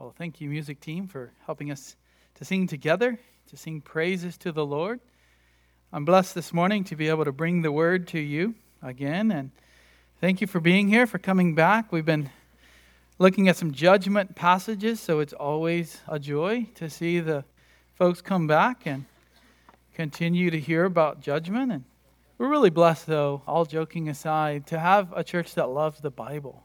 Well, thank you, music team, for helping us to sing together, to sing praises to the Lord. I'm blessed this morning to be able to bring the word to you again. And thank you for being here, for coming back. We've been looking at some judgment passages, so it's always a joy to see the folks come back and continue to hear about judgment. And we're really blessed, though, all joking aside, to have a church that loves the Bible.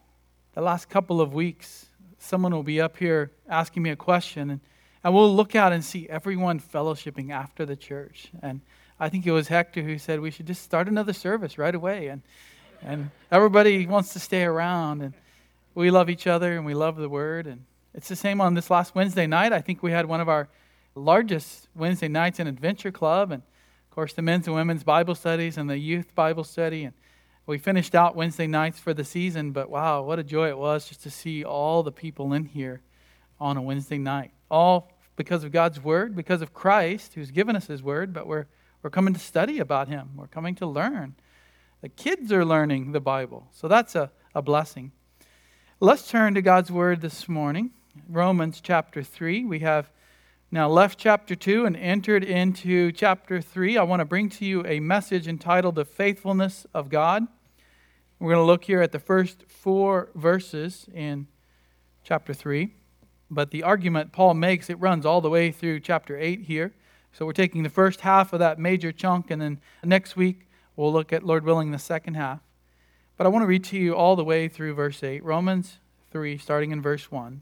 The last couple of weeks, someone will be up here asking me a question, and, and we'll look out and see everyone fellowshipping after the church. And I think it was Hector who said we should just start another service right away. And, and everybody wants to stay around. And we love each other and we love the word. And it's the same on this last Wednesday night. I think we had one of our largest Wednesday nights in Adventure Club. And of course, the men's and women's Bible studies and the youth Bible study. And we finished out Wednesday nights for the season, but wow, what a joy it was just to see all the people in here on a Wednesday night. All because of God's word, because of Christ who's given us his word, but we're, we're coming to study about him. We're coming to learn. The kids are learning the Bible, so that's a, a blessing. Let's turn to God's word this morning. Romans chapter 3. We have now left chapter 2 and entered into chapter 3. I want to bring to you a message entitled The Faithfulness of God. We're going to look here at the first four verses in chapter 3. But the argument Paul makes, it runs all the way through chapter 8 here. So we're taking the first half of that major chunk, and then next week we'll look at, Lord willing, the second half. But I want to read to you all the way through verse 8, Romans 3, starting in verse 1.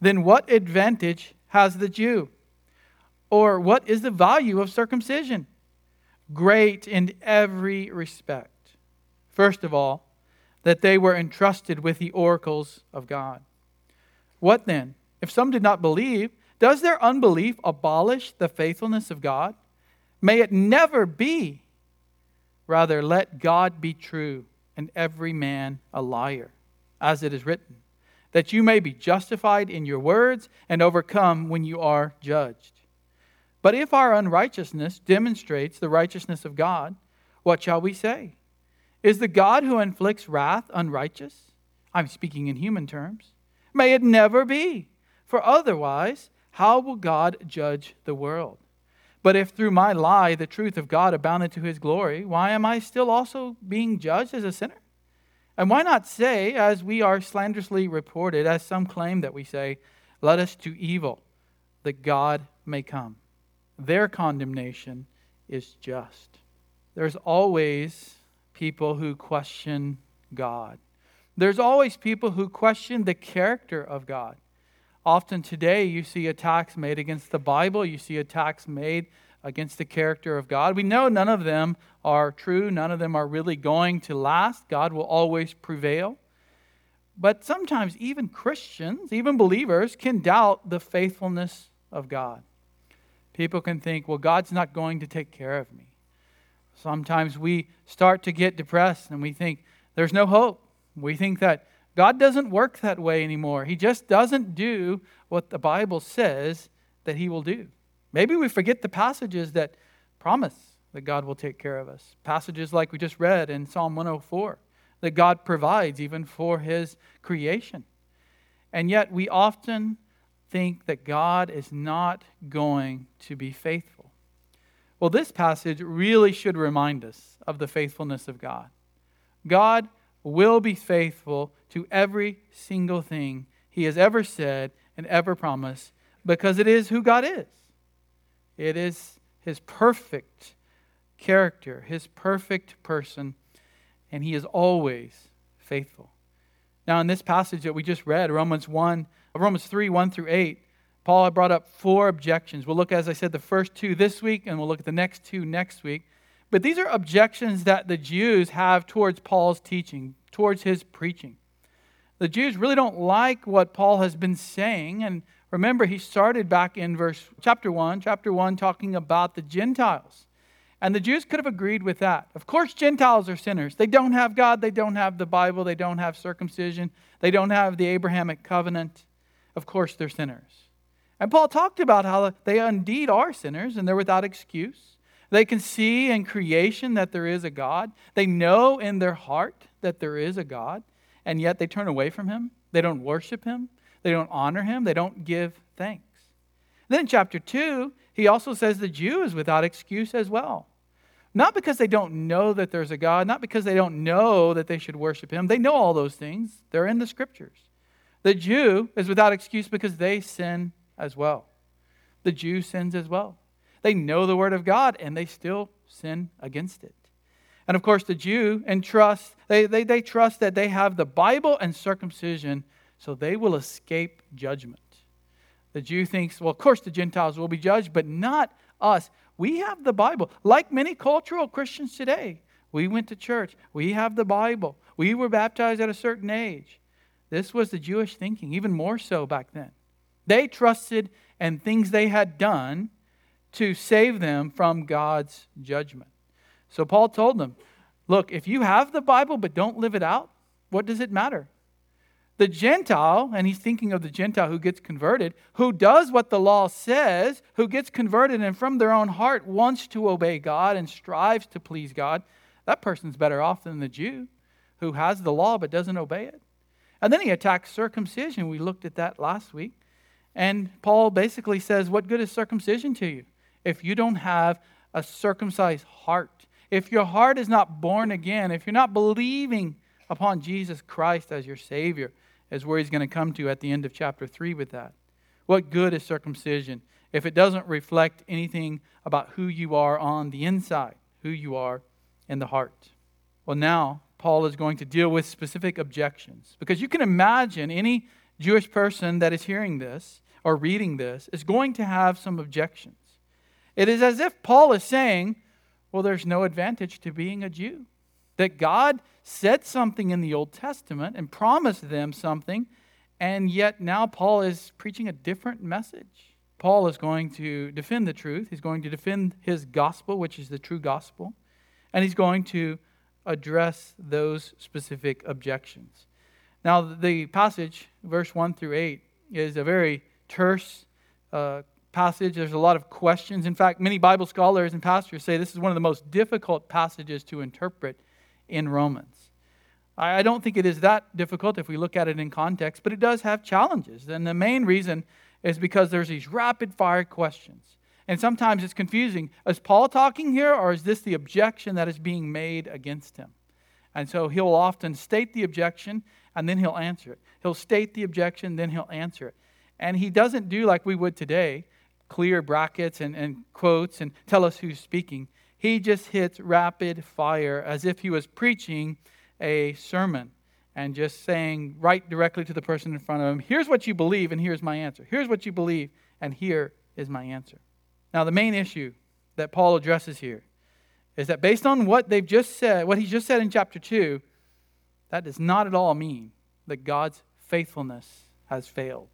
Then what advantage has the Jew? Or what is the value of circumcision? Great in every respect. First of all, that they were entrusted with the oracles of God. What then? If some did not believe, does their unbelief abolish the faithfulness of God? May it never be. Rather, let God be true and every man a liar, as it is written, that you may be justified in your words and overcome when you are judged. But if our unrighteousness demonstrates the righteousness of God, what shall we say? Is the God who inflicts wrath unrighteous? I'm speaking in human terms. May it never be, for otherwise, how will God judge the world? But if through my lie the truth of God abounded to his glory, why am I still also being judged as a sinner? And why not say, as we are slanderously reported, as some claim that we say, let us do evil, that God may come? Their condemnation is just. There's always people who question God. There's always people who question the character of God. Often today, you see attacks made against the Bible, you see attacks made against the character of God. We know none of them are true, none of them are really going to last. God will always prevail. But sometimes, even Christians, even believers, can doubt the faithfulness of God. People can think, well, God's not going to take care of me. Sometimes we start to get depressed and we think there's no hope. We think that God doesn't work that way anymore. He just doesn't do what the Bible says that He will do. Maybe we forget the passages that promise that God will take care of us. Passages like we just read in Psalm 104 that God provides even for His creation. And yet we often think that God is not going to be faithful. Well, this passage really should remind us of the faithfulness of God. God will be faithful to every single thing he has ever said and ever promised because it is who God is. It is his perfect character, his perfect person, and he is always faithful. Now, in this passage that we just read, Romans 1, Romans 3, 1 through 8, Paul brought up four objections. We'll look, as I said, the first two this week, and we'll look at the next two next week. But these are objections that the Jews have towards Paul's teaching, towards his preaching. The Jews really don't like what Paul has been saying. And remember, he started back in verse chapter 1, chapter 1, talking about the Gentiles. And the Jews could have agreed with that. Of course, Gentiles are sinners. They don't have God, they don't have the Bible, they don't have circumcision, they don't have the Abrahamic covenant. Of course, they're sinners. And Paul talked about how they indeed are sinners and they're without excuse. They can see in creation that there is a God. They know in their heart that there is a God, and yet they turn away from Him. They don't worship Him. they don't honor him, they don't give thanks. Then in chapter 2, he also says the Jew is without excuse as well. Not because they don't know that there's a God, not because they don't know that they should worship him. They know all those things, they're in the scriptures. The Jew is without excuse because they sin as well. The Jew sins as well. They know the word of God and they still sin against it. And of course, the Jew entrust, they, they, they trust that they have the Bible and circumcision, so they will escape judgment. The Jew thinks, well, of course the Gentiles will be judged, but not us. We have the Bible. Like many cultural Christians today, we went to church. We have the Bible. We were baptized at a certain age. This was the Jewish thinking, even more so back then. They trusted in things they had done to save them from God's judgment. So Paul told them, look, if you have the Bible but don't live it out, what does it matter? The Gentile, and he's thinking of the Gentile who gets converted, who does what the law says, who gets converted and from their own heart wants to obey God and strives to please God, that person's better off than the Jew who has the law but doesn't obey it. And then he attacks circumcision. We looked at that last week. And Paul basically says, What good is circumcision to you if you don't have a circumcised heart? If your heart is not born again, if you're not believing upon Jesus Christ as your Savior, is where he's going to come to at the end of chapter 3 with that. What good is circumcision if it doesn't reflect anything about who you are on the inside, who you are in the heart? Well, now Paul is going to deal with specific objections because you can imagine any Jewish person that is hearing this or reading this is going to have some objections. It is as if Paul is saying, well, there's no advantage to being a Jew. That God said something in the Old Testament and promised them something, and yet now Paul is preaching a different message. Paul is going to defend the truth, he's going to defend his gospel, which is the true gospel, and he's going to address those specific objections. Now, the passage, verse 1 through 8, is a very terse uh, passage. There's a lot of questions. In fact, many Bible scholars and pastors say this is one of the most difficult passages to interpret in Romans. I don't think it is that difficult if we look at it in context, but it does have challenges. And the main reason is because there's these rapid fire questions. And sometimes it's confusing. Is Paul talking here, or is this the objection that is being made against him? And so he'll often state the objection and then he'll answer it. He'll state the objection, then he'll answer it. And he doesn't do like we would today clear brackets and, and quotes and tell us who's speaking. He just hits rapid fire as if he was preaching a sermon and just saying right directly to the person in front of him, here's what you believe, and here's my answer. Here's what you believe, and here is my answer. Now, the main issue that Paul addresses here is that based on what they've just said, what he just said in chapter 2, that does not at all mean that God's faithfulness has failed.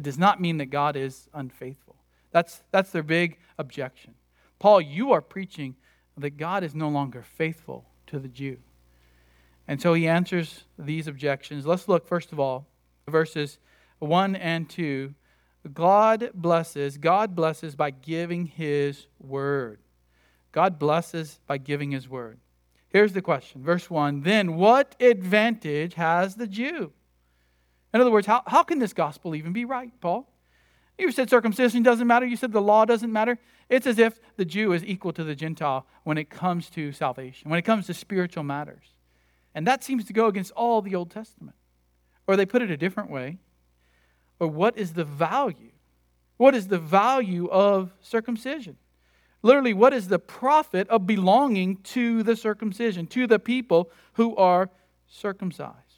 It does not mean that God is unfaithful. That's, that's their big objection. Paul, you are preaching that God is no longer faithful to the Jew. And so he answers these objections. Let's look, first of all, verses 1 and 2. God blesses, God blesses by giving his word. God blesses by giving his word. Here's the question. Verse 1 Then what advantage has the Jew? In other words, how, how can this gospel even be right, Paul? You said circumcision doesn't matter. You said the law doesn't matter. It's as if the Jew is equal to the Gentile when it comes to salvation, when it comes to spiritual matters. And that seems to go against all the Old Testament. Or they put it a different way. Or what is the value? What is the value of circumcision? Literally, what is the profit of belonging to the circumcision, to the people who are circumcised?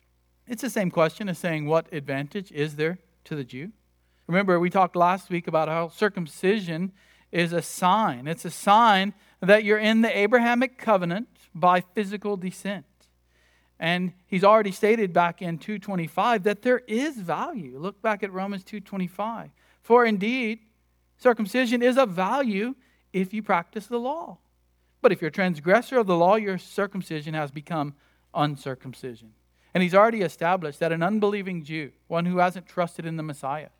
It's the same question as saying, What advantage is there to the Jew? Remember, we talked last week about how circumcision is a sign. It's a sign that you're in the Abrahamic covenant by physical descent. And he's already stated back in 225 that there is value. Look back at Romans 225. For indeed, circumcision is of value if you practice the law. But if you're a transgressor of the law, your circumcision has become uncircumcision. And he's already established that an unbelieving Jew, one who hasn't trusted in the Messiah,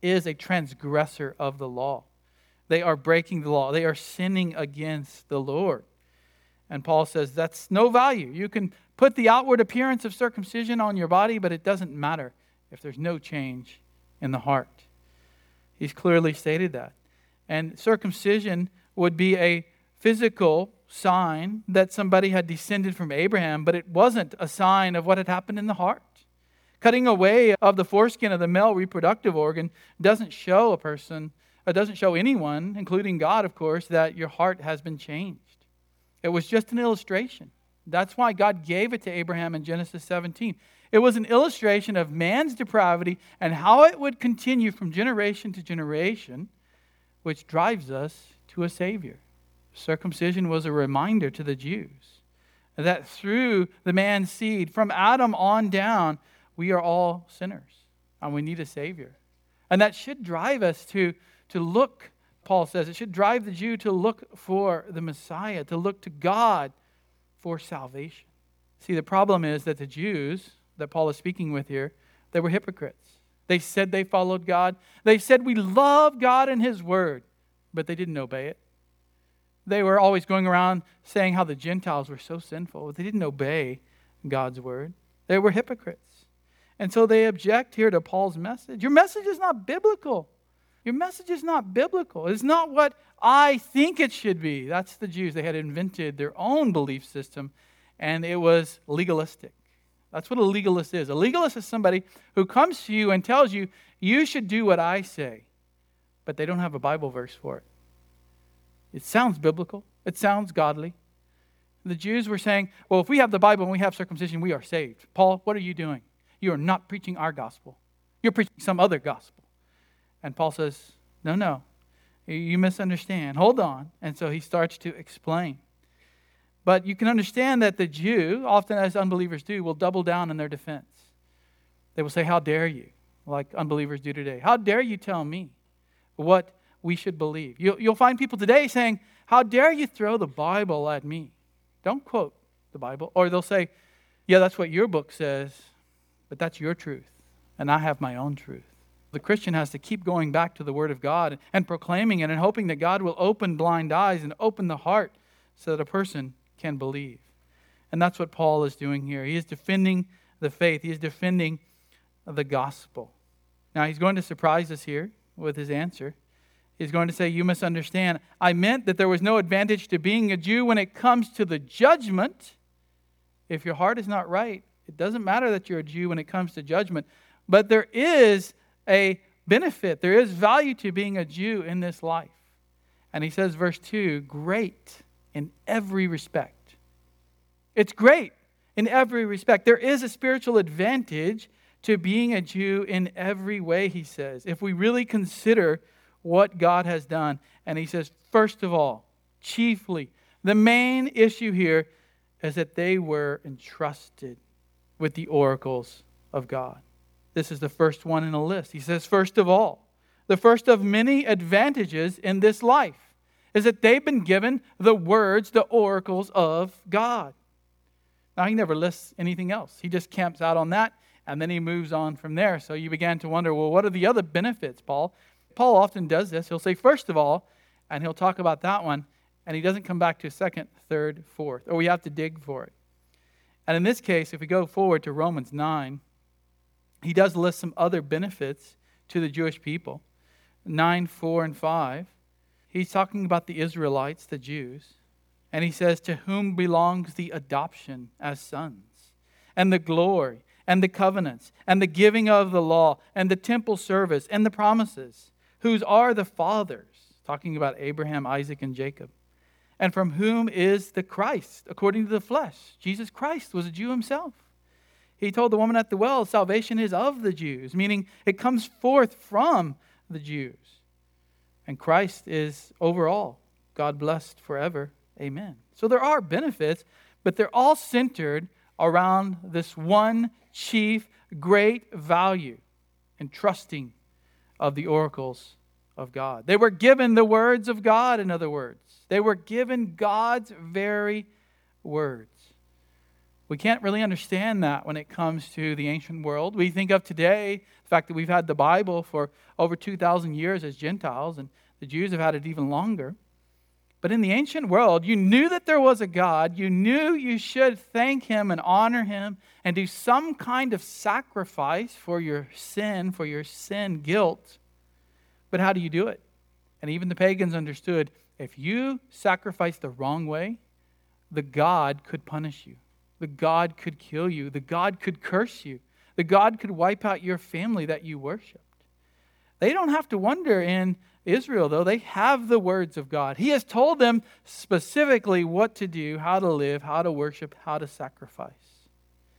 is a transgressor of the law. They are breaking the law, they are sinning against the Lord. And Paul says that's no value. You can put the outward appearance of circumcision on your body, but it doesn't matter if there's no change in the heart. He's clearly stated that. And circumcision would be a physical sign that somebody had descended from Abraham, but it wasn't a sign of what had happened in the heart. Cutting away of the foreskin of the male reproductive organ doesn't show a person, it doesn't show anyone, including God, of course, that your heart has been changed. It was just an illustration. That's why God gave it to Abraham in Genesis 17. It was an illustration of man's depravity and how it would continue from generation to generation, which drives us to a Savior. Circumcision was a reminder to the Jews that through the man's seed, from Adam on down, we are all sinners and we need a Savior. And that should drive us to, to look, Paul says, it should drive the Jew to look for the Messiah, to look to God for salvation. See, the problem is that the Jews that Paul is speaking with here, they were hypocrites. They said they followed God. They said we love God and His Word, but they didn't obey it. They were always going around saying how the Gentiles were so sinful, they didn't obey God's Word. They were hypocrites. And so they object here to Paul's message. Your message is not biblical. Your message is not biblical. It's not what I think it should be. That's the Jews. They had invented their own belief system, and it was legalistic. That's what a legalist is. A legalist is somebody who comes to you and tells you, you should do what I say, but they don't have a Bible verse for it. It sounds biblical, it sounds godly. The Jews were saying, well, if we have the Bible and we have circumcision, we are saved. Paul, what are you doing? You are not preaching our gospel, you're preaching some other gospel. And Paul says, no, no, you misunderstand. Hold on. And so he starts to explain. But you can understand that the Jew, often as unbelievers do, will double down in their defense. They will say, How dare you? Like unbelievers do today. How dare you tell me what we should believe? You'll, find people today saying, How dare you throw the Bible at me? Don't quote the Bible. Or they'll say, Yeah, that's what your book says, but that's your truth, and I have my own truth. The Christian has to keep going back to the Word of God and proclaiming it and hoping that God will open blind eyes and open the heart so that a person can believe. And that's what Paul is doing here. He is defending the faith, he is defending the gospel. Now, he's going to surprise us here with his answer. He's going to say, You misunderstand. I meant that there was no advantage to being a Jew when it comes to the judgment. If your heart is not right, it doesn't matter that you're a Jew when it comes to judgment. But there is a benefit, there is value to being a Jew in this life. And he says, verse 2 Great in every respect. It's great in every respect. There is a spiritual advantage to being a Jew in every way, he says, if we really consider what God has done. And he says, first of all, chiefly, the main issue here is that they were entrusted with the oracles of God. This is the first one in the list. He says, first of all, the first of many advantages in this life is that they've been given the words, the oracles of God. Now, he never lists anything else. He just camps out on that and then he moves on from there. So you began to wonder, well, what are the other benefits, Paul? Paul often does this. He'll say, first of all, and he'll talk about that one, and he doesn't come back to second, third, fourth, or we have to dig for it. And in this case, if we go forward to Romans 9, he does list some other benefits to the Jewish people 9, 4, and 5 he's talking about the Israelites, the Jews, and he says, To whom belongs the adoption as sons, and the glory, and the covenants, and the giving of the law, and the temple service, and the promises, whose are the fathers, talking about Abraham, Isaac, and Jacob, and from whom is the Christ, according to the flesh. Jesus Christ was a Jew himself. He told the woman at the well, Salvation is of the Jews, meaning it comes forth from the Jews. And Christ is overall. God blessed forever. Amen. So there are benefits, but they're all centered around this one chief great value and trusting of the oracles of God. They were given the words of God, in other words. They were given God's very words. We can't really understand that when it comes to the ancient world. We think of today, the fact that we've had the Bible for over 2,000 years as Gentiles, and the Jews have had it even longer. But in the ancient world, you knew that there was a God. You knew you should thank Him and honor Him and do some kind of sacrifice for your sin, for your sin guilt. But how do you do it? And even the pagans understood if you sacrifice the wrong way, the God could punish you. The God could kill you. The God could curse you. The God could wipe out your family that you worshiped. They don't have to wonder in Israel, though. They have the words of God. He has told them specifically what to do, how to live, how to worship, how to sacrifice.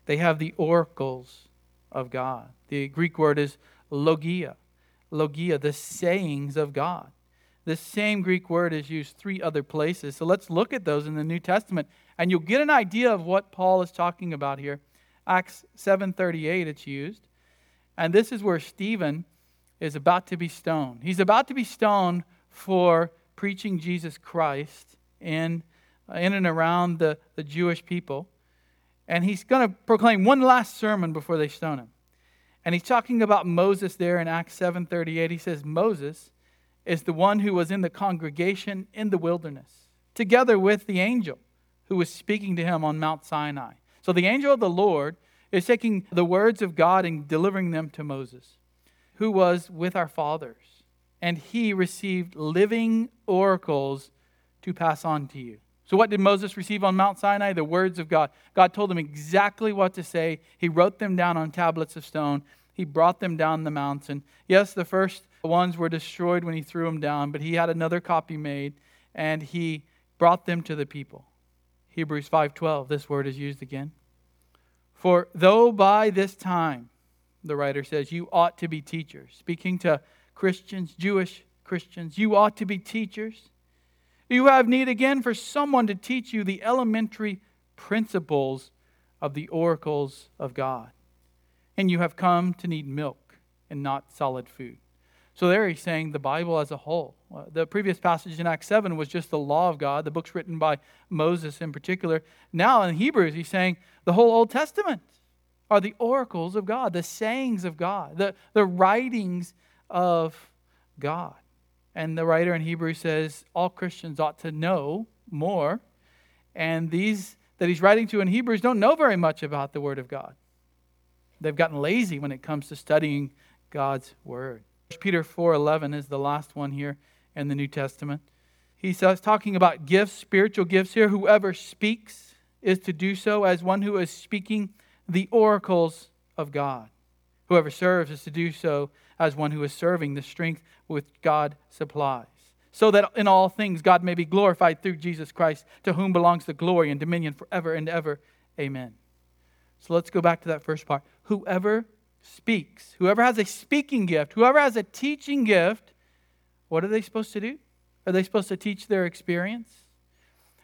They have the oracles of God. The Greek word is logia. Logia, the sayings of God. This same Greek word is used three other places. So let's look at those in the New Testament and you'll get an idea of what Paul is talking about here. Acts 7:38 it's used. And this is where Stephen is about to be stoned. He's about to be stoned for preaching Jesus Christ in, in and around the, the Jewish people. And he's going to proclaim one last sermon before they stone him. And he's talking about Moses there in Acts 7:38. He says Moses is the one who was in the congregation in the wilderness together with the angel who was speaking to him on Mount Sinai. So the angel of the Lord is taking the words of God and delivering them to Moses, who was with our fathers. And he received living oracles to pass on to you. So, what did Moses receive on Mount Sinai? The words of God. God told him exactly what to say. He wrote them down on tablets of stone. He brought them down the mountain. Yes, the first ones were destroyed when he threw them down, but he had another copy made and he brought them to the people. Hebrews 5:12 this word is used again. For though by this time the writer says you ought to be teachers, speaking to Christians, Jewish Christians, you ought to be teachers. You have need again for someone to teach you the elementary principles of the oracles of God. And you have come to need milk and not solid food. So there he's saying the Bible as a whole. Uh, the previous passage in Acts 7 was just the law of God, the books written by Moses in particular. Now in Hebrews, he's saying the whole Old Testament are the oracles of God, the sayings of God, the, the writings of God. And the writer in Hebrews says all Christians ought to know more. And these that he's writing to in Hebrews don't know very much about the Word of God. They've gotten lazy when it comes to studying God's Word. Peter 4:11 is the last one here in the New Testament. He's talking about gifts, spiritual gifts here. Whoever speaks is to do so as one who is speaking the oracles of God. Whoever serves is to do so as one who is serving the strength which God supplies. So that in all things God may be glorified through Jesus Christ, to whom belongs the glory and dominion forever and ever. Amen. So let's go back to that first part. Whoever speaks. Whoever has a speaking gift, whoever has a teaching gift, what are they supposed to do? Are they supposed to teach their experience?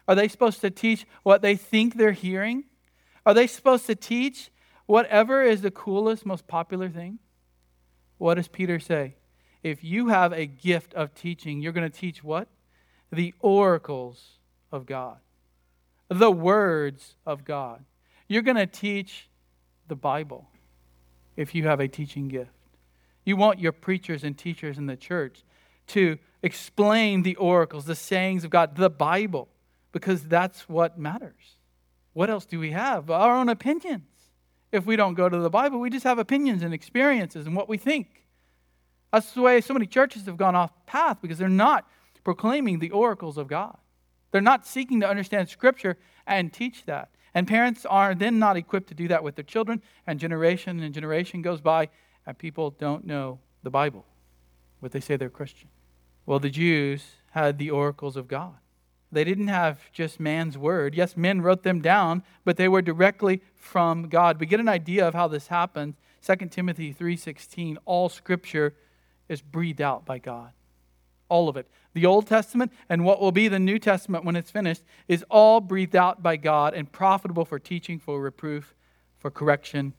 Are they supposed to teach what they think they're hearing? Are they supposed to teach whatever is the coolest, most popular thing? What does Peter say? If you have a gift of teaching, you're going to teach what? The oracles of God, the words of God. You're going to teach the Bible if you have a teaching gift. You want your preachers and teachers in the church to explain the oracles, the sayings of God, the Bible, because that's what matters. What else do we have? Our own opinions. If we don't go to the Bible, we just have opinions and experiences and what we think. That's the way so many churches have gone off path because they're not proclaiming the oracles of God. They're not seeking to understand Scripture and teach that. And parents are then not equipped to do that with their children, and generation and generation goes by, and people don't know the Bible, but they say they're Christian. Well, the Jews had the oracles of God. They didn't have just man's word. Yes, men wrote them down, but they were directly from God. We get an idea of how this happened. 2 Timothy 3:16, all scripture is breathed out by God. All of it the Old Testament and what will be the New Testament when it's finished, is all breathed out by God and profitable for teaching, for reproof, for correction,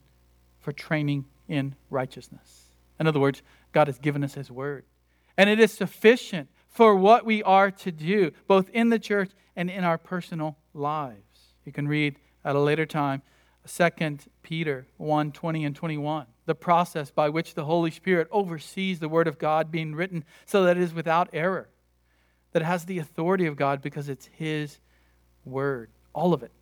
for training in righteousness. In other words, God has given us His Word. And it is sufficient for what we are to do, both in the church and in our personal lives. You can read at a later time 2 Peter 1 20 and 21. The process by which the Holy Spirit oversees the Word of God being written so that it is without error that has the authority of God because it's His Word. All of it.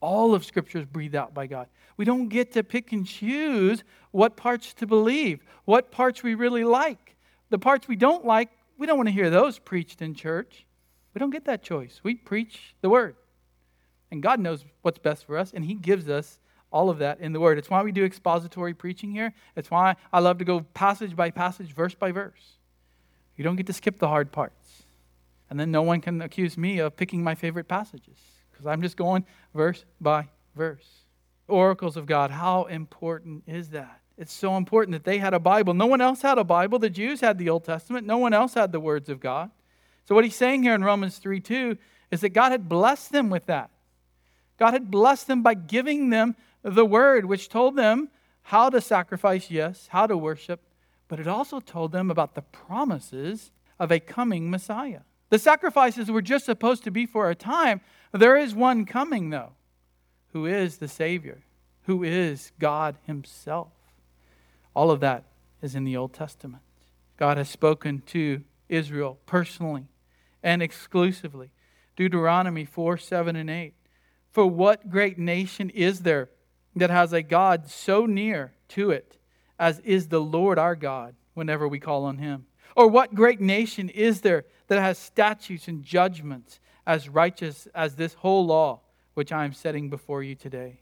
All of Scripture is breathed out by God. We don't get to pick and choose what parts to believe, what parts we really like. The parts we don't like, we don't want to hear those preached in church. We don't get that choice. We preach the Word. And God knows what's best for us, and He gives us all of that in the Word. It's why we do expository preaching here. It's why I love to go passage by passage, verse by verse. You don't get to skip the hard parts. And then no one can accuse me of picking my favorite passages because I'm just going verse by verse. Oracles of God, how important is that? It's so important that they had a Bible. No one else had a Bible. The Jews had the Old Testament. No one else had the words of God. So, what he's saying here in Romans 3 2 is that God had blessed them with that. God had blessed them by giving them the word, which told them how to sacrifice, yes, how to worship, but it also told them about the promises of a coming Messiah. The sacrifices were just supposed to be for a time. There is one coming, though, who is the Savior, who is God Himself. All of that is in the Old Testament. God has spoken to Israel personally and exclusively. Deuteronomy 4 7 and 8. For what great nation is there that has a God so near to it as is the Lord our God whenever we call on him? Or what great nation is there that has statutes and judgments as righteous as this whole law which I am setting before you today?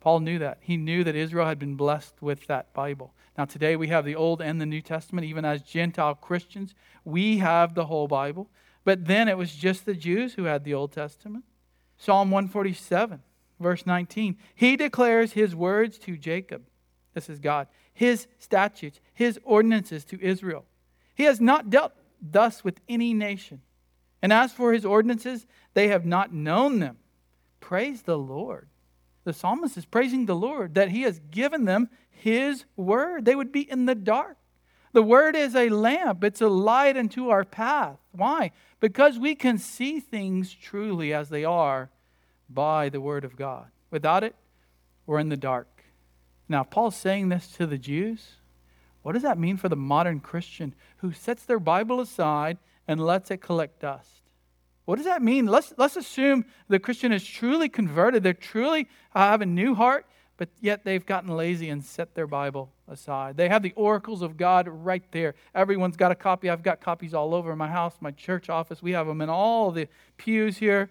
Paul knew that. He knew that Israel had been blessed with that Bible. Now, today we have the Old and the New Testament. Even as Gentile Christians, we have the whole Bible. But then it was just the Jews who had the Old Testament. Psalm 147 verse 19. He declares his words to Jacob. This is God. His statutes, his ordinances to Israel. He has not dealt thus with any nation. And as for his ordinances, they have not known them. Praise the Lord. The psalmist is praising the Lord that he has given them his word. They would be in the dark. The word is a lamp, it's a light unto our path. Why? Because we can see things truly as they are by the Word of God. Without it, we're in the dark. Now, Paul's saying this to the Jews. What does that mean for the modern Christian who sets their Bible aside and lets it collect dust? What does that mean? Let's, let's assume the Christian is truly converted. They truly uh, have a new heart, but yet they've gotten lazy and set their Bible aside. They have the oracles of God right there. Everyone's got a copy. I've got copies all over my house, my church office. We have them in all the pews here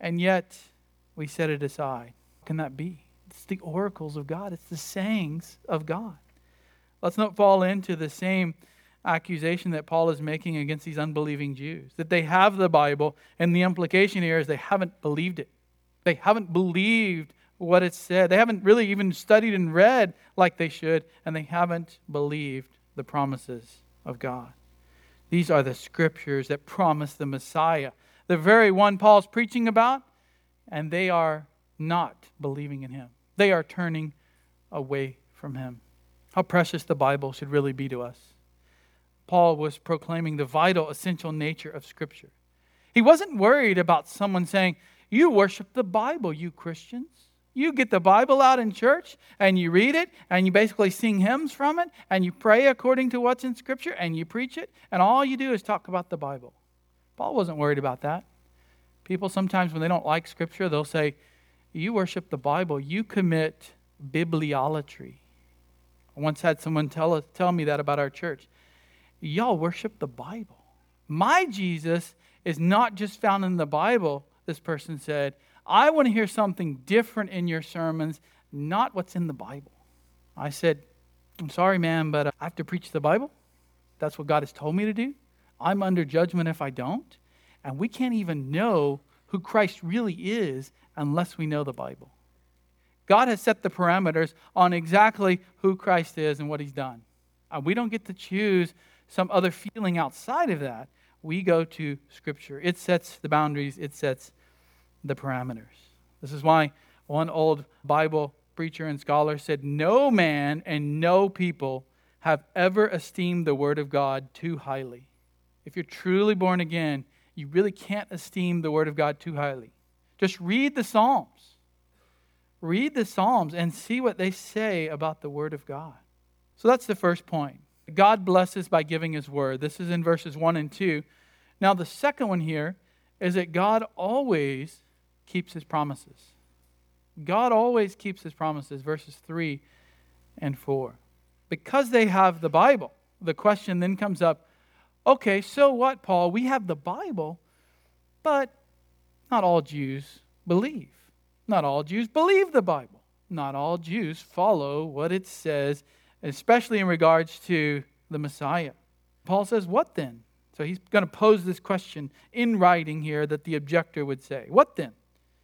and yet we set it aside. Can that be? It's the oracles of God, it's the sayings of God. Let's not fall into the same accusation that Paul is making against these unbelieving Jews that they have the Bible, and the implication here is they haven't believed it. They haven't believed what it said. They haven't really even studied and read like they should, and they haven't believed the promises of God. These are the scriptures that promise the Messiah the very one Paul's preaching about, and they are not believing in him. They are turning away from him. How precious the Bible should really be to us. Paul was proclaiming the vital, essential nature of Scripture. He wasn't worried about someone saying, You worship the Bible, you Christians. You get the Bible out in church and you read it and you basically sing hymns from it and you pray according to what's in Scripture and you preach it, and all you do is talk about the Bible. Paul wasn't worried about that. People sometimes, when they don't like Scripture, they'll say, You worship the Bible, you commit bibliolatry. I once had someone tell, tell me that about our church. Y'all worship the Bible. My Jesus is not just found in the Bible, this person said. I want to hear something different in your sermons, not what's in the Bible. I said, I'm sorry, man, but uh, I have to preach the Bible. That's what God has told me to do. I'm under judgment if I don't. And we can't even know who Christ really is unless we know the Bible. God has set the parameters on exactly who Christ is and what he's done. And we don't get to choose some other feeling outside of that. We go to Scripture. It sets the boundaries, it sets the parameters. This is why one old Bible preacher and scholar said, No man and no people have ever esteemed the Word of God too highly if you're truly born again, you really can't esteem the Word of God too highly. Just read the Psalms. Read the Psalms and see what they say about the Word of God. So that's the first point. God blesses by giving His Word. This is in verses 1 and 2. Now, the second one here is that God always keeps his promises. God always keeps his promises, verses 3 and 4. Because they have the Bible, the question then comes up okay, so what, Paul? We have the Bible, but not all Jews believe. Not all Jews believe the Bible. Not all Jews follow what it says, especially in regards to the Messiah. Paul says, What then? So he's going to pose this question in writing here that the objector would say. What then?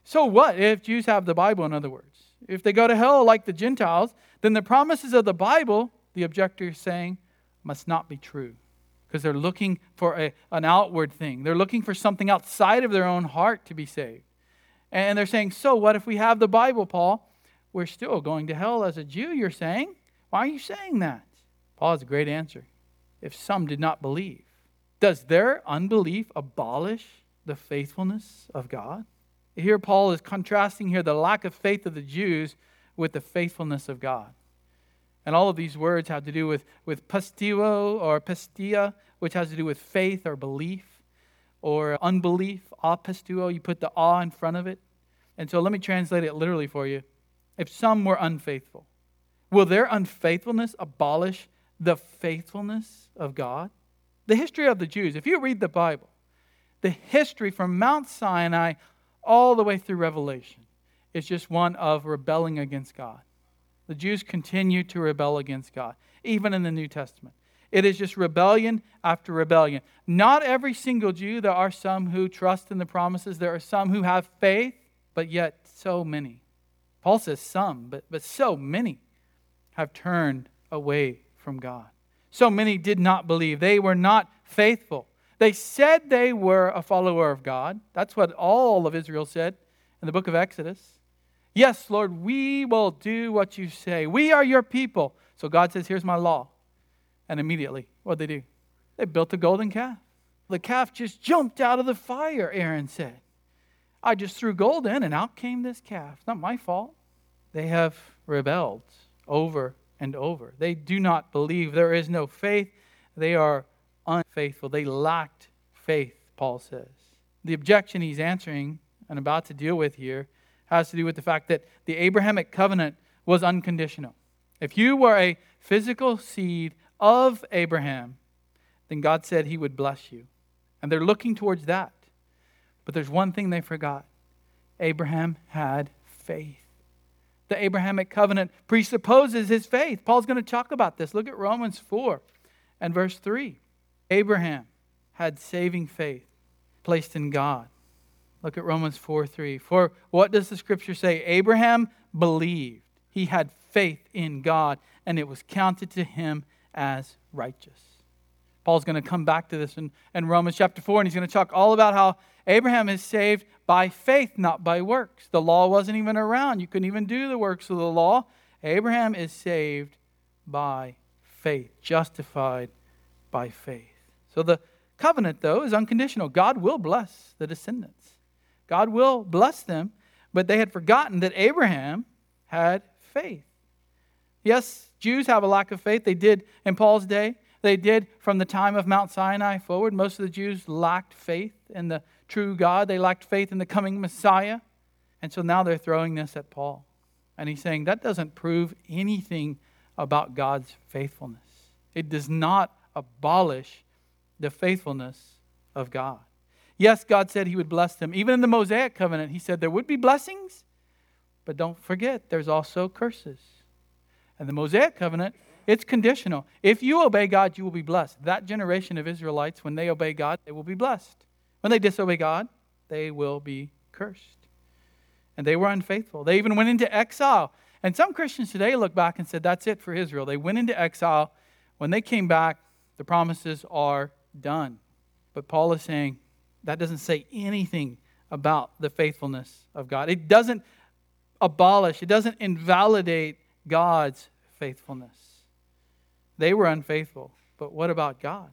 So what if Jews have the Bible, in other words? If they go to hell like the Gentiles, then the promises of the Bible, the objector is saying, must not be true. Because they're looking for a, an outward thing. They're looking for something outside of their own heart to be saved. And they're saying, so what if we have the Bible, Paul? We're still going to hell as a Jew, you're saying? Why are you saying that? Paul has a great answer. If some did not believe, does their unbelief abolish the faithfulness of God? Here, Paul is contrasting here the lack of faith of the Jews with the faithfulness of God. And all of these words have to do with, with pisteuo or pistia, which has to do with faith or belief, or unbelief, apisteuo. You put the a in front of it. And so let me translate it literally for you. If some were unfaithful, will their unfaithfulness abolish the faithfulness of God? The history of the Jews, if you read the Bible, the history from Mount Sinai all the way through Revelation is just one of rebelling against God. The Jews continue to rebel against God, even in the New Testament. It is just rebellion after rebellion. Not every single Jew. There are some who trust in the promises. There are some who have faith, but yet so many. Paul says some, but, but so many have turned away from God. So many did not believe. They were not faithful. They said they were a follower of God. That's what all of Israel said in the book of Exodus. Yes, Lord, we will do what you say. We are your people. So God says, Here's my law. And immediately, what did they do? They built a golden calf. The calf just jumped out of the fire, Aaron said. I just threw gold in, and out came this calf. It's Not my fault. They have rebelled over and over. They do not believe. There is no faith. They are unfaithful. They lacked faith, Paul says. The objection he's answering and about to deal with here has to do with the fact that the Abrahamic covenant was unconditional. If you were a physical seed of Abraham, then God said he would bless you. And they're looking towards that. But there's one thing they forgot Abraham had faith. The Abrahamic covenant presupposes his faith. Paul's going to talk about this. Look at Romans 4 and verse 3. Abraham had saving faith placed in God. Look at Romans 4 3. For what does the scripture say? Abraham believed. He had faith in God, and it was counted to him as righteous. Paul's going to come back to this in, in Romans chapter 4, and he's going to talk all about how Abraham is saved by faith, not by works. The law wasn't even around. You couldn't even do the works of the law. Abraham is saved by faith, justified by faith. So the covenant, though, is unconditional. God will bless the descendants, God will bless them, but they had forgotten that Abraham had faith. Yes, Jews have a lack of faith. They did in Paul's day. They did from the time of Mount Sinai forward. Most of the Jews lacked faith in the true God, they lacked faith in the coming Messiah. And so now they're throwing this at Paul. And he's saying that doesn't prove anything about God's faithfulness. It does not abolish the faithfulness of God. Yes, God said He would bless them. Even in the Mosaic covenant, He said there would be blessings, but don't forget there's also curses. And the Mosaic covenant, it's conditional. If you obey God, you will be blessed. That generation of Israelites, when they obey God, they will be blessed. When they disobey God, they will be cursed. And they were unfaithful. They even went into exile. And some Christians today look back and said, that's it for Israel. They went into exile. When they came back, the promises are done. But Paul is saying that doesn't say anything about the faithfulness of God. It doesn't abolish, it doesn't invalidate God's faithfulness. They were unfaithful, but what about God?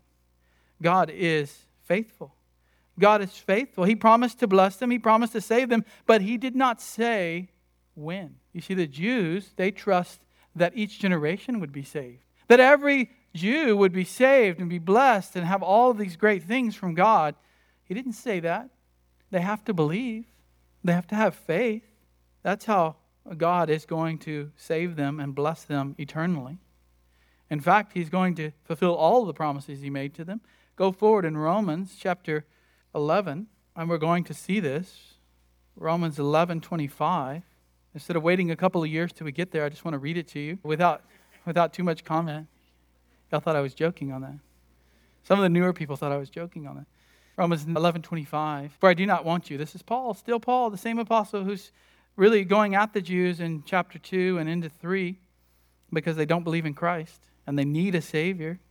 God is faithful. God is faithful. He promised to bless them, He promised to save them, but He did not say when. You see, the Jews, they trust that each generation would be saved, that every Jew would be saved and be blessed and have all of these great things from God. He didn't say that. They have to believe, they have to have faith. That's how God is going to save them and bless them eternally. In fact, He's going to fulfill all the promises He made to them. Go forward in Romans chapter 11, and we're going to see this. Romans 11 25. Instead of waiting a couple of years till we get there, I just want to read it to you without, without too much comment. Y'all thought I was joking on that. Some of the newer people thought I was joking on that. Romans 11 25. For I do not want you. This is Paul, still Paul, the same apostle who's really going at the Jews in chapter 2 and into 3 because they don't believe in Christ and they need a Savior.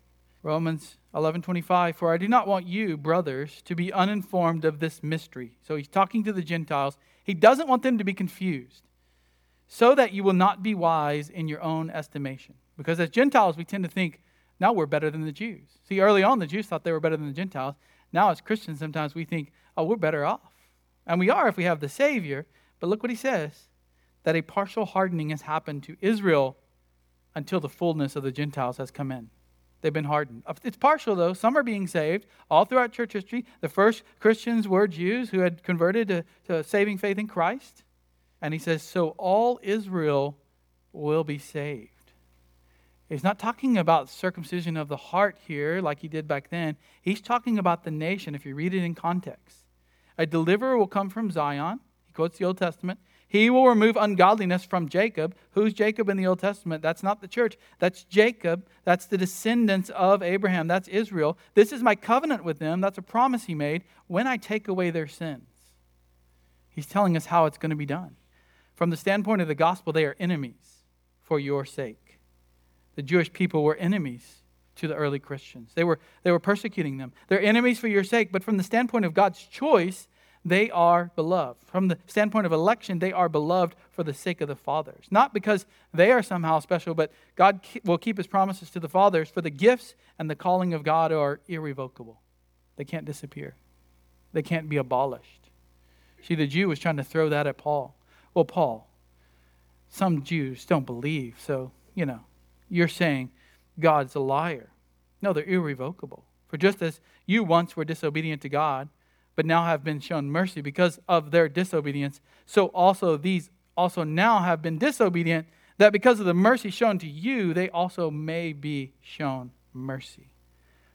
Romans 11:25 For I do not want you brothers to be uninformed of this mystery. So he's talking to the Gentiles. He doesn't want them to be confused so that you will not be wise in your own estimation. Because as Gentiles we tend to think now we're better than the Jews. See early on the Jews thought they were better than the Gentiles. Now as Christians sometimes we think oh we're better off. And we are if we have the Savior, but look what he says that a partial hardening has happened to Israel until the fullness of the Gentiles has come in. They've been hardened. Uh, it's partial, though. Some are being saved. All throughout church history, the first Christians were Jews who had converted to, to saving faith in Christ. And he says, So all Israel will be saved. He's not talking about circumcision of the heart here like he did back then. He's talking about the nation, if you read it in context. A deliverer will come from Zion. He quotes the Old Testament. He will remove ungodliness from Jacob. Who's Jacob in the Old Testament? That's not the church. That's Jacob. That's the descendants of Abraham. That's Israel. This is my covenant with them. That's a promise he made when I take away their sins. He's telling us how it's going to be done. From the standpoint of the gospel, they are enemies for your sake. The Jewish people were enemies to the early Christians. They were, they were persecuting them. They're enemies for your sake, but from the standpoint of God's choice, they are beloved. From the standpoint of election, they are beloved for the sake of the fathers. Not because they are somehow special, but God will keep his promises to the fathers, for the gifts and the calling of God are irrevocable. They can't disappear, they can't be abolished. See, the Jew was trying to throw that at Paul. Well, Paul, some Jews don't believe, so, you know, you're saying God's a liar. No, they're irrevocable. For just as you once were disobedient to God, but now have been shown mercy because of their disobedience. So also these also now have been disobedient, that because of the mercy shown to you, they also may be shown mercy.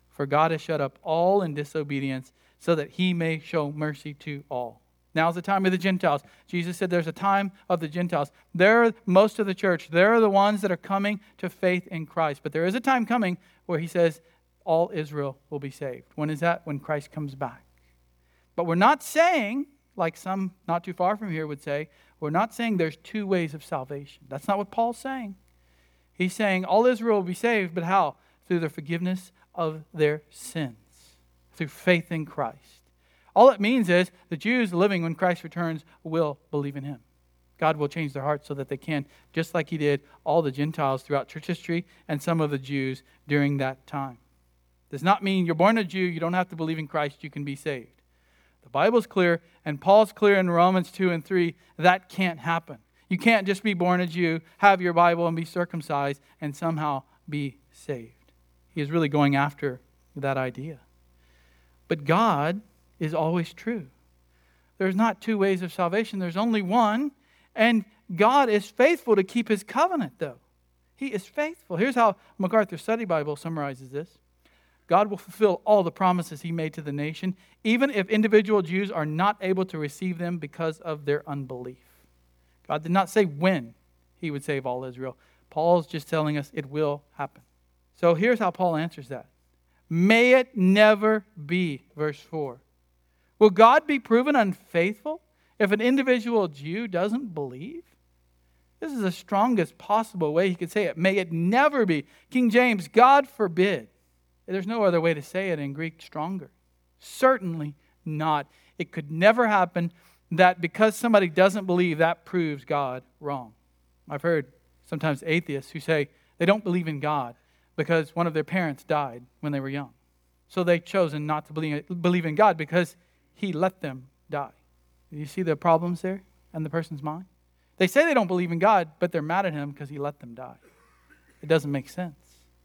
For God has shut up all in disobedience, so that he may show mercy to all. Now is the time of the Gentiles. Jesus said there's a time of the Gentiles. They're most of the church. They're the ones that are coming to faith in Christ. But there is a time coming where he says all Israel will be saved. When is that? When Christ comes back. But we're not saying, like some not too far from here would say, we're not saying there's two ways of salvation. That's not what Paul's saying. He's saying all Israel will be saved, but how? Through the forgiveness of their sins, through faith in Christ. All it means is the Jews living when Christ returns will believe in him. God will change their hearts so that they can, just like he did all the Gentiles throughout church history and some of the Jews during that time. Does not mean you're born a Jew, you don't have to believe in Christ, you can be saved. The Bible's clear, and Paul's clear in Romans 2 and 3 that can't happen. You can't just be born a Jew, have your Bible, and be circumcised and somehow be saved. He is really going after that idea. But God is always true. There's not two ways of salvation, there's only one. And God is faithful to keep his covenant, though. He is faithful. Here's how MacArthur Study Bible summarizes this God will fulfill all the promises he made to the nation, even if individual Jews are not able to receive them because of their unbelief. God did not say when he would save all Israel. Paul's just telling us it will happen. So here's how Paul answers that May it never be, verse 4. Will God be proven unfaithful if an individual Jew doesn't believe? This is the strongest possible way he could say it. May it never be. King James, God forbid. There's no other way to say it in Greek stronger. Certainly not. It could never happen that because somebody doesn't believe, that proves God wrong. I've heard sometimes atheists who say they don't believe in God because one of their parents died when they were young. So they've chosen not to believe, in God because He let them die. You see the problems there in the person's mind? They say they don't believe in God, but they're mad at Him because He let them die. It doesn't make sense.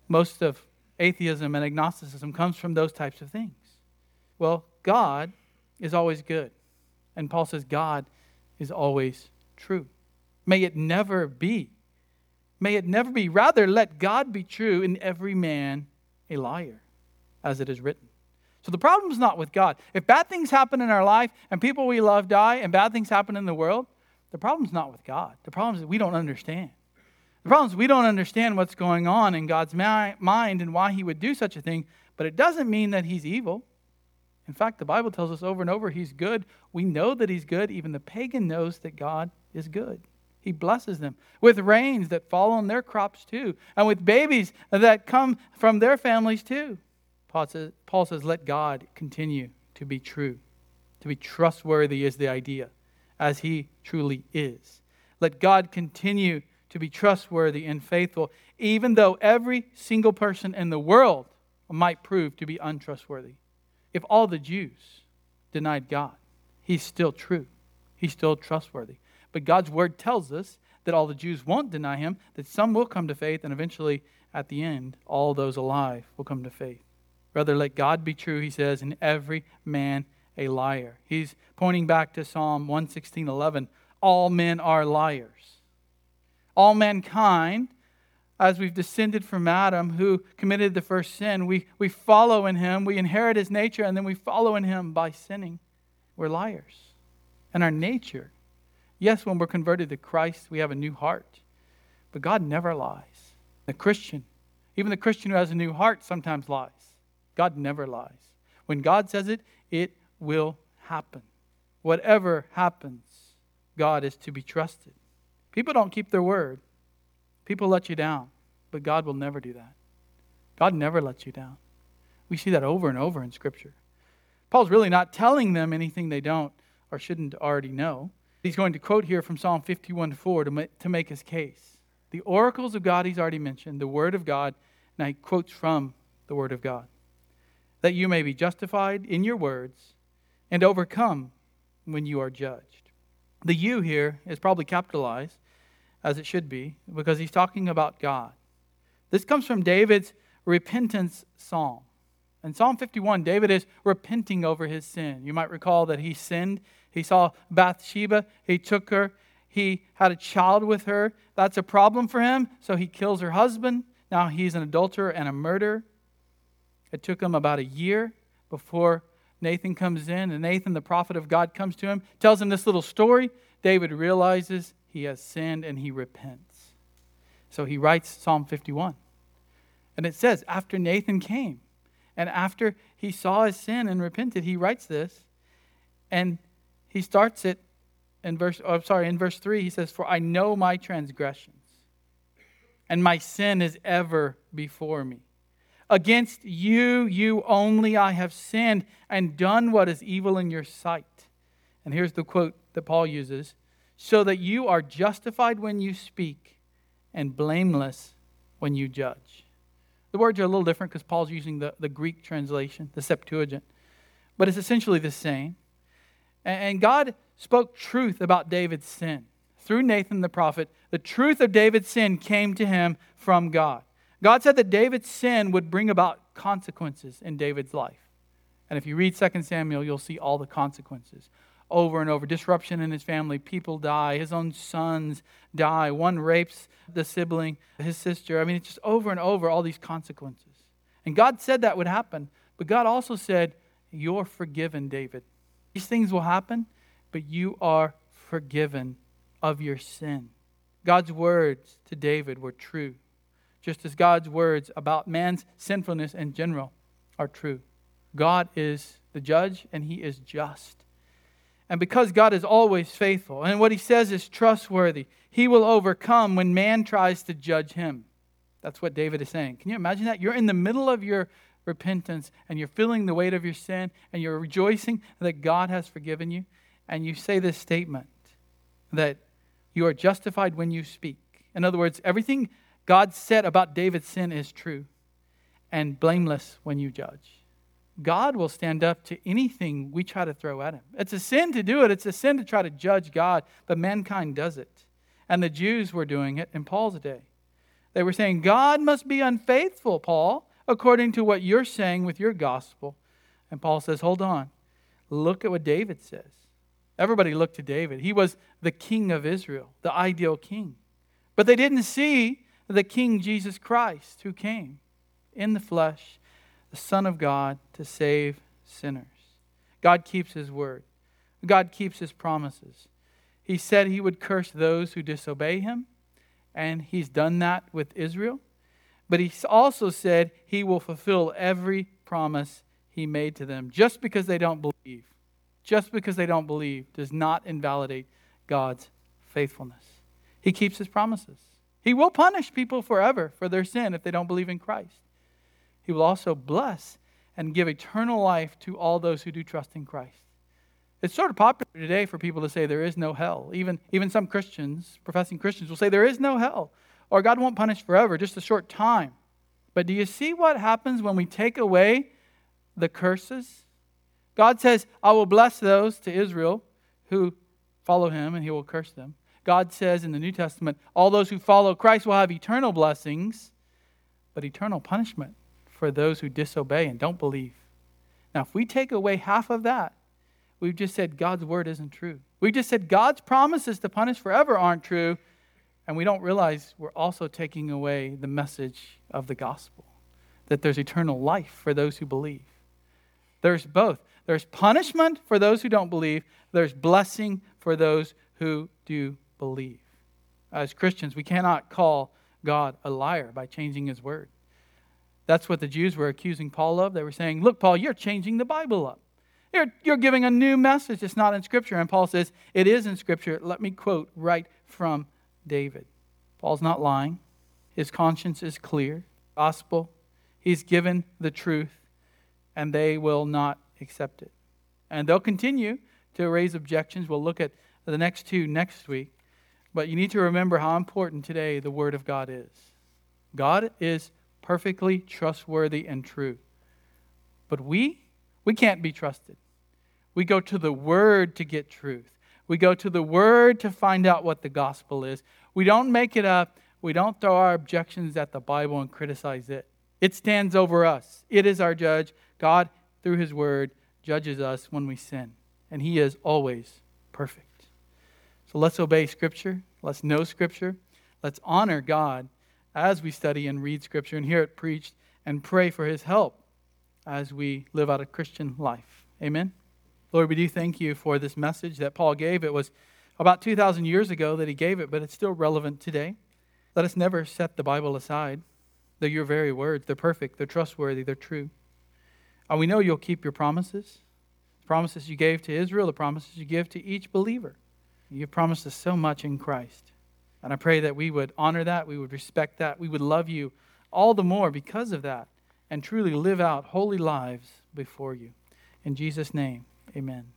Most of atheism and agnosticism comes from those types of things. Well, God is always good. And Paul says God is always true. May it never be. May it never be. Rather, let God be true and every man a liar, as it is written. So the problem is not with God. If bad things happen in our life and people we love die and bad things happen in the world, the problem is not with God. The problem is that we don't understand. The problem is we don't understand what's going on in God's mind and why he would do such a thing, but it doesn't mean that he's evil. In fact, the Bible tells us over and over he's good. We know that he's good. Even the pagan knows that God is good. He blesses them with rains that fall on their crops too, and with babies that come from their families too. Paul says, Paul says, let God continue to be true. To be trustworthy is the idea, as he truly is. Let God continue to be trustworthy and faithful, even though every single person in the world might prove to be untrustworthy. If all the Jews denied God, he's still true. He's still trustworthy. But God's word tells us that all the Jews won't deny him, that some will come to faith, and eventually, at the end, all those alive will come to faith. Rather, let God be true, he says, and every man a liar. He's pointing back to Psalm 116 11. All men are liars. All mankind, as we've descended from Adam, who committed the first sin, we, we follow in him, we inherit his nature, and then we follow in him by sinning. We're liars. And our nature, yes, when we're converted to Christ, we have a new heart. But God never lies. The Christian, even the Christian who has a new heart, sometimes lies. God never lies. When God says it, it will happen. Whatever happens, God is to be trusted. People don't keep their word. People let you down, but God will never do that. God never lets you down. We see that over and over in Scripture. Paul's really not telling them anything they don't or shouldn't already know. He's going to quote here from Psalm 51 4 to, to make his case. The oracles of God he's already mentioned, the Word of God, and he quotes from the Word of God that you may be justified in your words and overcome when you are judged. The you here is probably capitalized, as it should be, because he's talking about God. This comes from David's repentance psalm. In Psalm 51, David is repenting over his sin. You might recall that he sinned. He saw Bathsheba, he took her, he had a child with her. That's a problem for him, so he kills her husband. Now he's an adulterer and a murderer. It took him about a year before Nathan comes in, and Nathan, the prophet of God, comes to him, tells him this little story. David realizes he has sinned and he repents. So he writes Psalm 51. And it says, after Nathan came and after he saw his sin and repented, he writes this. And he starts it in verse, oh, sorry, in verse 3, he says, For I know my transgressions, and my sin is ever before me. Against you, you only, I have sinned and done what is evil in your sight. And here's the quote that Paul uses so that you are justified when you speak and blameless when you judge. The words are a little different because Paul's using the, the Greek translation, the Septuagint, but it's essentially the same. And God spoke truth about David's sin. Through Nathan the prophet, the truth of David's sin came to him from God. God said that David's sin would bring about consequences in David's life. And if you read 2 Samuel, you'll see all the consequences over and over. Disruption in his family, people die, his own sons die. One rapes the sibling, his sister. I mean, it's just over and over all these consequences. And God said that would happen, but God also said, You're forgiven, David. These things will happen, but you are forgiven of your sin. God's words to David were true just as God's words about man's sinfulness in general are true. God is the judge and he is just. And because God is always faithful and what he says is trustworthy, he will overcome when man tries to judge him. That's what David is saying. Can you imagine that? You're in the middle of your repentance and you're feeling the weight of your sin and you're rejoicing that God has forgiven you. And you say this statement that you are justified when you speak. In other words, everything God said about David's sin is true and blameless when you judge. God will stand up to anything we try to throw at him. It's a sin to do it, it's a sin to try to judge God, but mankind does it. And the Jews were doing it in Paul's day. They were saying, God must be unfaithful, Paul, according to what you're saying with your gospel. And Paul says, Hold on. Look at what David says. Everybody looked to David. He was the king of Israel, the ideal king. But they didn't see the King Jesus Christ who came in the flesh, the Son of God, to save sinners. God keeps his word, God keeps his promises. He said he would curse those who disobey him, and he's done that with Israel. But he also said he will fulfill every promise he made to them. Just because they don't believe, just because they don't believe, does not invalidate God's faithfulness. He keeps his promises. He will punish people forever for their sin if they don't believe in Christ. He will also bless and give eternal life to all those who do trust in Christ. It's sort of popular today for people to say there is no hell. Even, even some Christians, professing Christians, will say there is no hell or God won't punish forever, just a short time. But do you see what happens when we take away the curses? God says, I will bless those to Israel who follow him, and he will curse them. God says in the New Testament, all those who follow Christ will have eternal blessings, but eternal punishment for those who disobey and don't believe. Now, if we take away half of that, we've just said God's word isn't true. We've just said God's promises to punish forever aren't true, and we don't realize we're also taking away the message of the gospel that there's eternal life for those who believe. There's both. There's punishment for those who don't believe, there's blessing for those who do believe. As Christians, we cannot call God a liar by changing his word. That's what the Jews were accusing Paul of. They were saying, Look, Paul, you're changing the Bible up. You're, you're giving a new message. It's not in Scripture. And Paul says, It is in Scripture. Let me quote right from David. Paul's not lying. His conscience is clear. Gospel. He's given the truth, and they will not accept it. And they'll continue to raise objections. We'll look at the next two next week. But you need to remember how important today the Word of God is. God is perfectly trustworthy and true. But we, we can't be trusted. We go to the Word to get truth. We go to the Word to find out what the gospel is. We don't make it up. We don't throw our objections at the Bible and criticize it. It stands over us. It is our judge. God, through His Word, judges us when we sin. And He is always perfect. So let's obey Scripture. Let's know Scripture. Let's honor God as we study and read Scripture and hear it preached and pray for His help as we live out a Christian life. Amen. Lord, we do thank you for this message that Paul gave. It was about 2,000 years ago that he gave it, but it's still relevant today. Let us never set the Bible aside. They're your very words. They're perfect, they're trustworthy, they're true. And we know you'll keep your promises. The promises you gave to Israel, the promises you give to each believer. You've promised us so much in Christ. And I pray that we would honor that, we would respect that, we would love you all the more because of that, and truly live out holy lives before you. In Jesus' name. Amen.